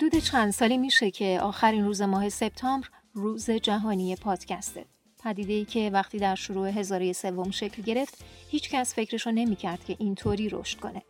حدود چند سالی میشه که آخرین روز ماه سپتامبر روز جهانی پادکسته. پدیده ای که وقتی در شروع هزاره سوم شکل گرفت هیچ کس فکرش رو نمی‌کرد که اینطوری رشد کنه.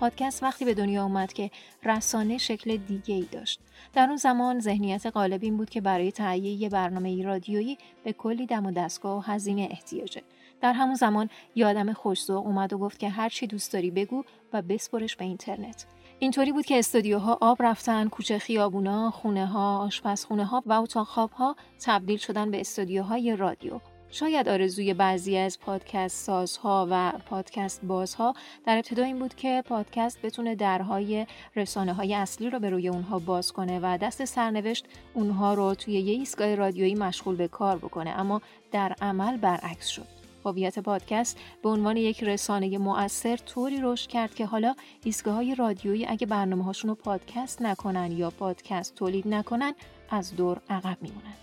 پادکست وقتی به دنیا اومد که رسانه شکل دیگه ای داشت. در اون زمان ذهنیت غالب این بود که برای تهیه یه برنامه رادیویی به کلی دم و دستگاه و هزینه احتیاجه. در همون زمان یه آدم خوشذوق اومد و گفت که هر چی دوست داری بگو و بسپرش به اینترنت. اینطوری بود که استودیوها آب رفتن، کوچه خیابونا، خونه ها، آشپزخونه ها و اتاق خواب ها تبدیل شدن به استودیوهای رادیو. شاید آرزوی بعضی از پادکست سازها و پادکست بازها در ابتدا این بود که پادکست بتونه درهای رسانه های اصلی رو به روی اونها باز کنه و دست سرنوشت اونها رو توی یه ایستگاه رادیویی مشغول به کار بکنه اما در عمل برعکس شد. هویت پادکست به عنوان یک رسانه مؤثر طوری رشد کرد که حالا ایستگاه های رادیویی اگه برنامه هاشون رو پادکست نکنن یا پادکست تولید نکنن از دور عقب میمونن.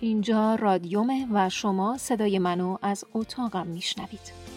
اینجا رادیومه و شما صدای منو از اتاقم میشنوید.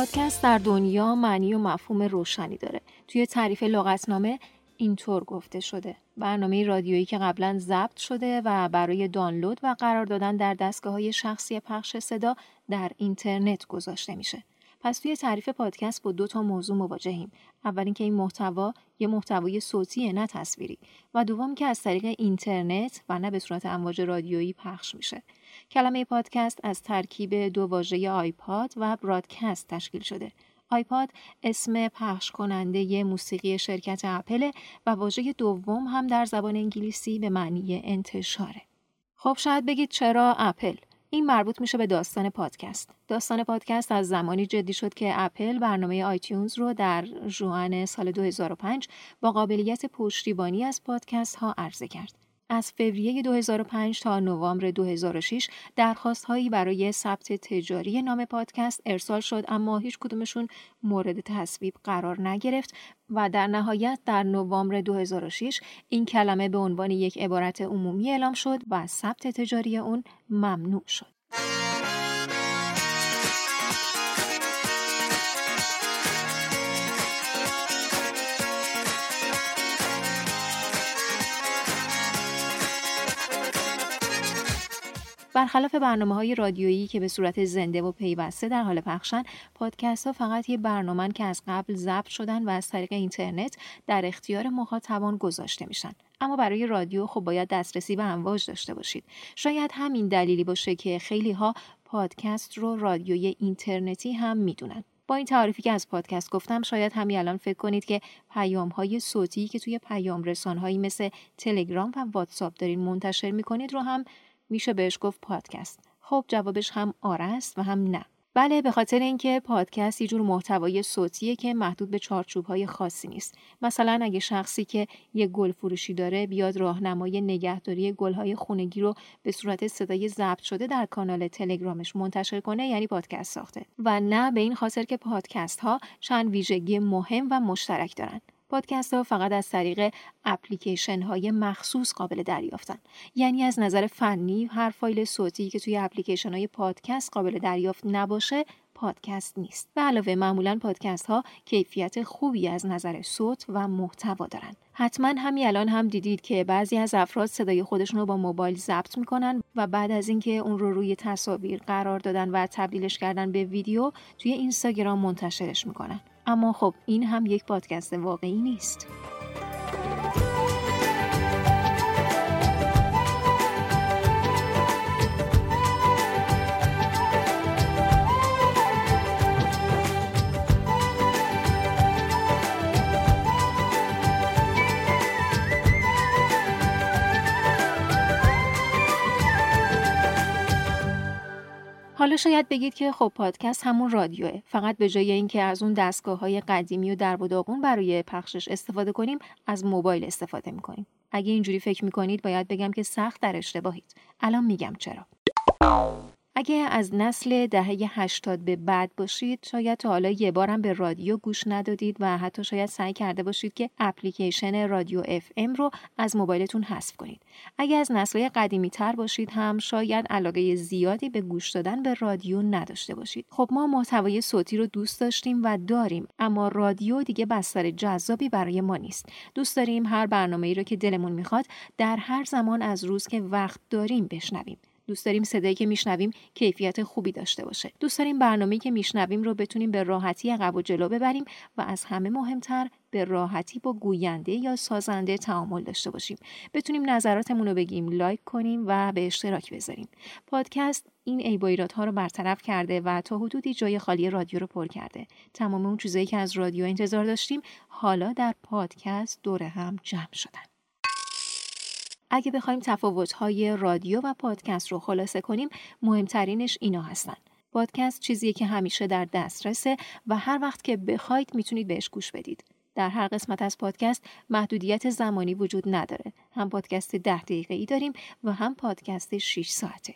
پادکست در دنیا معنی و مفهوم روشنی داره. توی تعریف لغتنامه اینطور گفته شده. برنامه رادیویی که قبلا ضبط شده و برای دانلود و قرار دادن در دستگاه های شخصی پخش صدا در اینترنت گذاشته میشه. پس توی تعریف پادکست با دو تا موضوع مواجهیم. اول اینکه این محتوا یه محتوای صوتیه نه تصویری و دوم که از طریق اینترنت و نه به صورت امواج رادیویی پخش میشه. کلمه پادکست از ترکیب دو واژه iPod و broadcast تشکیل شده. iPod اسم پخش کننده موسیقی شرکت اپل و واژه دوم هم در زبان انگلیسی به معنی انتشاره. خب شاید بگید چرا اپل؟ این مربوط میشه به داستان پادکست. داستان پادکست از زمانی جدی شد که اپل برنامه iTunes رو در ژوئن سال 2005 با قابلیت پشتیبانی از پادکست ها عرضه کرد. از فوریه 2005 تا نوامبر 2006 درخواست هایی برای ثبت تجاری نام پادکست ارسال شد اما هیچ کدومشون مورد تصویب قرار نگرفت و در نهایت در نوامبر 2006 این کلمه به عنوان یک عبارت عمومی اعلام شد و ثبت تجاری اون ممنوع شد. برخلاف برنامه های رادیویی که به صورت زنده و پیوسته در حال پخشن پادکست ها فقط یه برنامه که از قبل ضبط شدن و از طریق اینترنت در اختیار مخاطبان گذاشته میشن. اما برای رادیو خب باید دسترسی به امواج داشته باشید. شاید همین دلیلی باشه که خیلی ها پادکست رو رادیوی اینترنتی هم می‌دونن. با این تعریفی که از پادکست گفتم شاید همین الان فکر کنید که پیام های صوتی که توی پیام رسان مثل تلگرام و واتساپ دارین منتشر می‌کنید رو هم میشه بهش گفت پادکست. خب جوابش هم آره است و هم نه. بله به خاطر اینکه پادکست یه جور محتوای صوتیه که محدود به چارچوب های خاصی نیست. مثلا اگه شخصی که یه گل فروشی داره بیاد راهنمای نگهداری گل های خونگی رو به صورت صدای ضبط شده در کانال تلگرامش منتشر کنه یعنی پادکست ساخته. و نه به این خاطر که پادکست ها چند ویژگی مهم و مشترک دارن. پادکست ها فقط از طریق اپلیکیشن های مخصوص قابل دریافتن. یعنی از نظر فنی هر فایل صوتی که توی اپلیکیشن های پادکست قابل دریافت نباشه پادکست نیست. به علاوه معمولا پادکست ها کیفیت خوبی از نظر صوت و محتوا دارن. حتما همین الان هم دیدید که بعضی از افراد صدای خودشون رو با موبایل ضبط می‌کنن و بعد از اینکه اون رو روی تصاویر قرار دادن و تبدیلش کردن به ویدیو توی اینستاگرام منتشرش می‌کنن. اما خب این هم یک پادکست واقعی نیست. شاید بگید که خب پادکست همون رادیوه. فقط به جای اینکه از اون دستگاه های قدیمی و در برای پخشش استفاده کنیم از موبایل استفاده می‌کنیم. اگه اینجوری فکر می‌کنید باید بگم که سخت در اشتباهید. الان میگم چرا. اگه از نسل دهه 80 به بعد باشید شاید تا حالا یه بارم به رادیو گوش ندادید و حتی شاید سعی کرده باشید که اپلیکیشن رادیو اف ام رو از موبایلتون حذف کنید. اگه از نسل قدیمی تر باشید هم شاید علاقه زیادی به گوش دادن به رادیو نداشته باشید. خب ما محتوای صوتی رو دوست داشتیم و داریم اما رادیو دیگه بستر جذابی برای ما نیست. دوست داریم هر برنامه ای رو که دلمون می‌خواد در هر زمان از روز که وقت داریم بشنویم. دوست داریم صدایی که میشنویم کیفیت خوبی داشته باشه. دوست داریم برنامه‌ای که میشنویم رو بتونیم به راحتی عقب و جلو ببریم و از همه مهمتر به راحتی با گوینده یا سازنده تعامل داشته باشیم. بتونیم نظراتمون رو بگیم لایک کنیم و به اشتراک بذاریم. پادکست این ها رو برطرف کرده و تا حدودی جای خالی رادیو رو پر کرده. تمام اون چیزایی که از رادیو انتظار داشتیم حالا در پادکست دور هم جمع شدن. اگه بخوایم تفاوت‌های رادیو و پادکست رو خلاصه کنیم مهمترینش اینا هستن. پادکست چیزیه که همیشه در دسترسه و هر وقت که بخواید می‌تونید بهش گوش بدید. در هر قسمت از پادکست محدودیت زمانی وجود نداره. هم پادکست ده دقیقه ای داریم و هم پادکست 6 ساعته.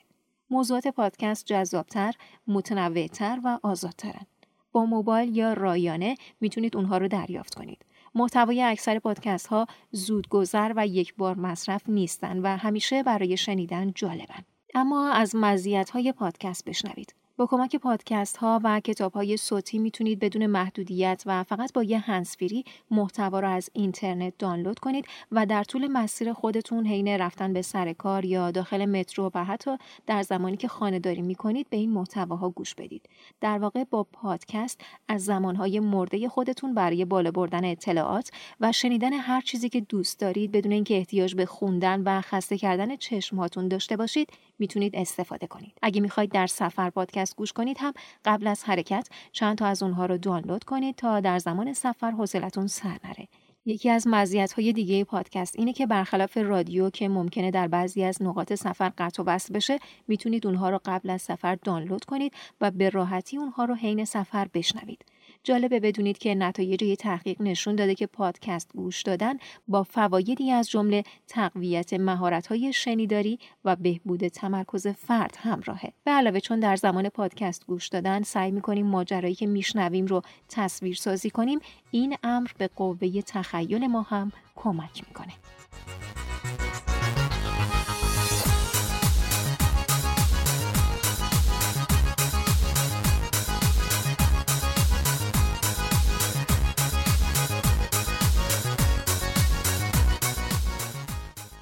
موضوعات پادکست جذابتر متنوعتر و آزادترن. با موبایل یا رایانه می‌تونید اونها رو دریافت کنید. محتوای اکثر پادکست ها زودگذر و یک بار مصرف نیستند و همیشه برای شنیدن جالبن. اما از مزیت های پادکست بشنوید. با کمک پادکست ها و کتاب های صوتی می‌تونید بدون محدودیت و فقط با یه هنسفیری محتوا رو از اینترنت دانلود کنید و در طول مسیر خودتون حین رفتن به سر کار یا داخل مترو و حتی در زمانی که خانه داری می‌کنید به این محتواها گوش بدید. در واقع با پادکست از زمانهای مرده خودتون برای بالا بردن اطلاعات و شنیدن هر چیزی که دوست دارید بدون اینکه احتیاج به خوندن و خسته کردن چشمهاتون داشته باشید می‌تونید استفاده کنید. اگه می‌خواید در سفر پادکست گوش کنید هم قبل از حرکت چند تا از اونها رو دانلود کنید تا در زمان سفر حوصلتون سر نره. یکی از های دیگه پادکست اینه که برخلاف رادیو که ممکنه در بعضی از نقاط سفر قطع و وصل بشه می‌تونید اونها رو قبل از سفر دانلود کنید و به راحتی اونها رو حین سفر بشنوید جالبه بدونید که نتایج یه تحقیق نشون داده که پادکست گوش دادن با فوایدی از جمله تقویت مهارت‌های شنیداری و بهبود تمرکز فرد همراهه. به علاوه چون در زمان پادکست گوش دادن سعی می‌کنیم ماجرایی که میشنویم رو تصویر سازی کنیم، این امر به قوه تخیل ما هم کمک می‌کنه.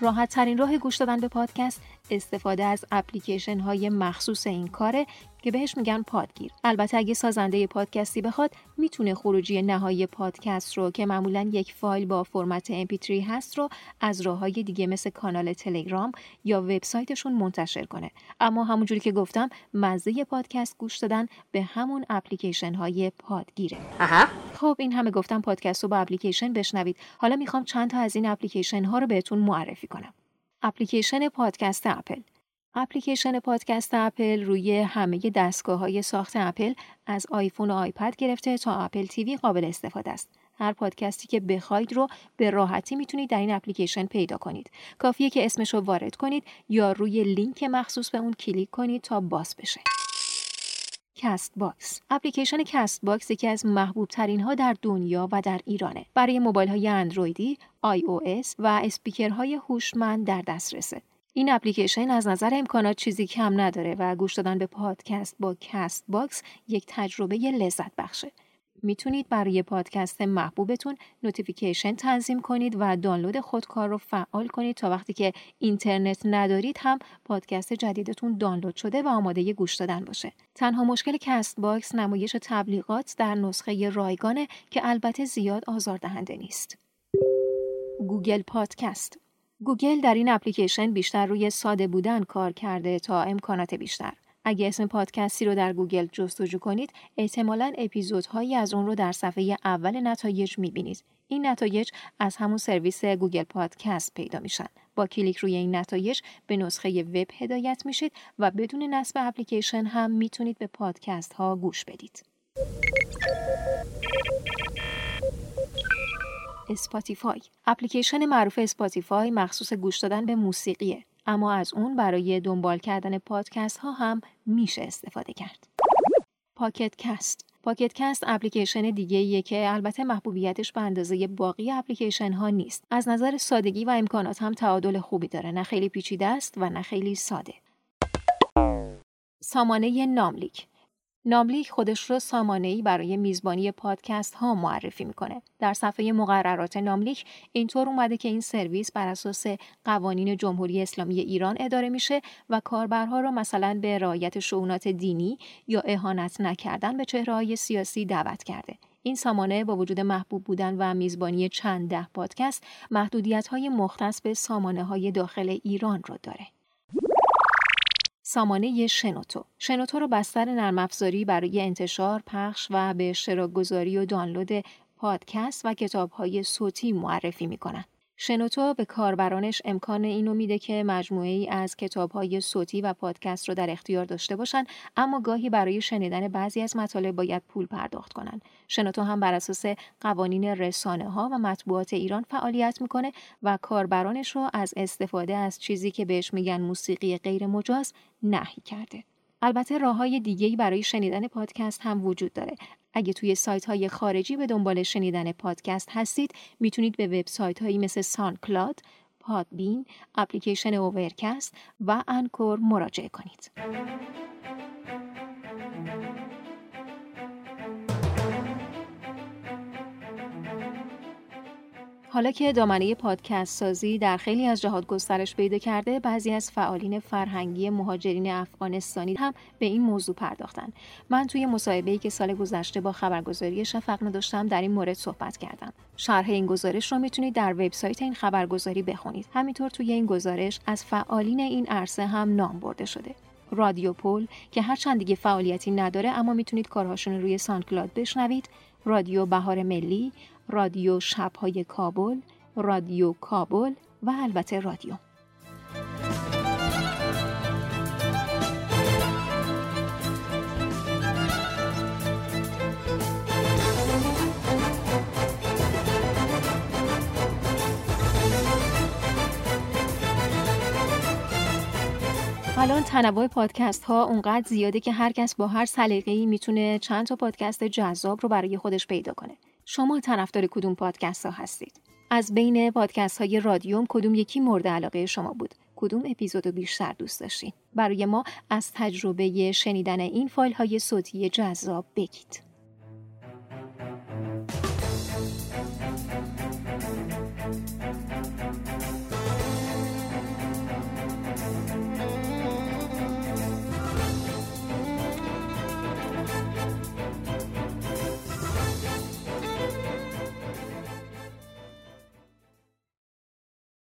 راحت ترین راه گوش دادن به پادکست استفاده از اپلیکیشن های مخصوص این کاره که بهش میگن پادگیر. البته اگه سازنده پادکستی بخواد می‌تونه خروجی نهایی پادکست رو که معمولا یک فایل با فرمت MP3 هست رو از راه های دیگه مثل کانال تلگرام یا وبسایتشون منتشر کنه. اما همونجوری که گفتم مزه پادکست گوش دادن به همون اپلیکیشن های پادگیره خب این همه گفتم پادکست رو با اپلیکیشن بشنوید. حالا می‌خوام چند تا از این اپلیکیشن ها رو بهتون معرفی کنم. اپلیکیشن پادکست اپل اپلیکیشن پادکست اپل روی همه دستگاه های ساخت اپل از آیفون و آیپد گرفته تا Apple TV قابل استفاده است. هر پادکستی که بخواید رو به راحتی می‌تونید در این اپلیکیشن پیدا کنید. کافیه که اسمش رو وارد کنید یا روی لینک مخصوص به اون کلیک کنید تا باز بشه. Castbox اپلیکیشن Castbox یکی از محبوب ترین ها در دنیا و در ایرانه برای موبایل های اندرویدی، iOS و اسپیکرهای هوشمند در دسترسه این اپلیکیشن از نظر امکانات چیزی کم نداره و گوش دادن به پادکست با Castbox یک تجربه لذت بخشه. می‌تونید برای پادکست محبوبتون notification تنظیم کنید و دانلود خودکار رو فعال کنید تا وقتی که اینترنت ندارید هم پادکست جدیدتون دانلود شده و آماده گوش دادن باشه. تنها مشکل Castbox نمایش تبلیغات در نسخه رایگانه که البته زیاد آزاردهنده نیست. گوگل پادکست گوگل در این اپلیکیشن بیشتر روی ساده بودن کار کرده تا امکانات بیشتر. اگه اسم پادکستی رو در گوگل جستجو کنید، احتمالاً اپیزودهایی از اون رو در صفحه اول نتایج می‌بینید. این نتایج از همون سرویس گوگل پادکست پیدا میشن. با کلیک روی این نتایج به نسخه وب هدایت میشید و بدون نصب اپلیکیشن هم می‌تونید به پادکست ها گوش بدید. اسپاتیفای اپلیکیشن معروف اسپاتیفای مخصوص گوش دادن به موسیقیه اما از اون برای دنبال کردن پادکست ها هم میشه استفاده کرد. Pocket Cast Pocket Cast اپلیکیشن دیگه ایه که البته محبوبیتش به اندازه باقی اپلیکیشن ها نیست. از نظر سادگی و امکانات هم تعادل خوبی داره. نه خیلی پیچیده است و نه خیلی ساده. سامانه ناملیک ناملیک خودش رو ای برای میزبانی پادکست ها معرفی می‌کنه. در صفحه مقررات ناملیک اینطور اومده که این سرویس بر اساس قوانین جمهوری اسلامی ایران اداره میشه و کاربرها را مثلا به رعایت شعونات دینی یا اهانت نکردن به چهره های سیاسی دعوت کرده. این سامانه با وجود محبوب بودن و میزبانی چند ده پادکست محدودیت های مختص به سامانه های داخل ایران رو داره. سامانه شنوتو شنوتو رو بستر نرم افزاری برای انتشار، پخش و به اشتراک گذاری و دانلود پادکست و کتاب‌های صوتی معرفی می‌کنند. شنوتو به کاربرانش امکان اینو میده که مجموعه ای از کتاب های صوتی و پادکست رو در اختیار داشته باشن اما گاهی برای شنیدن بعضی از مطالب باید پول پرداخت کنن. شنوتو هم بر اساس قوانین رسانه ها و مطبوعات ایران فعالیت می‌کنه و کاربرانش رو از استفاده از چیزی که بهش میگن موسیقی غیر مجاز نهی کرده. البته راه های دیگه برای شنیدن پادکست هم وجود داره. اگه توی سایت های خارجی به دنبال شنیدن پادکست هستید می‌تونید به وبسایت هایی مثل SoundCloud، Podbean، اپلیکیشن Overcast و Anchor مراجعه کنید. حالا که دامنه پادکست سازی در خیلی از جهات گسترش پیدا کرده بعضی از فعالین فرهنگی مهاجرین افغانستانی هم به این موضوع پرداختن. من توی مصاحبه‌ای که سال گذشته با خبرگزاری شفق داشتم در این مورد صحبت کردم. شرح این گزارش رو می‌تونید در وبسایت این خبرگزاری بخونید. همینطور توی این گزارش از فعالین این عرصه هم نام برده شده. رادیو پول که هر چند دیگه فعالیتی نداره اما می‌تونید کارهاشون روی سانکلاد بشنوید. رادیو بهار ملی رادیو شبهای کابل، رادیو کابل و البته رادیو. الان تنوع پادکست ها اونقدر زیاده که هر کس با هر سلیقه‌ای می‌تونه چند تا پادکست جذاب رو برای خودش پیدا کنه. شما طرفدار کدوم پادکست ها هستید؟ از بین پادکست های رادیوم کدوم یکی مورد علاقه شما بود؟ کدوم اپیزود بیشتر دوست داشتید؟ برای ما از تجربه شنیدن این فایل های صوتی جذاب بگید.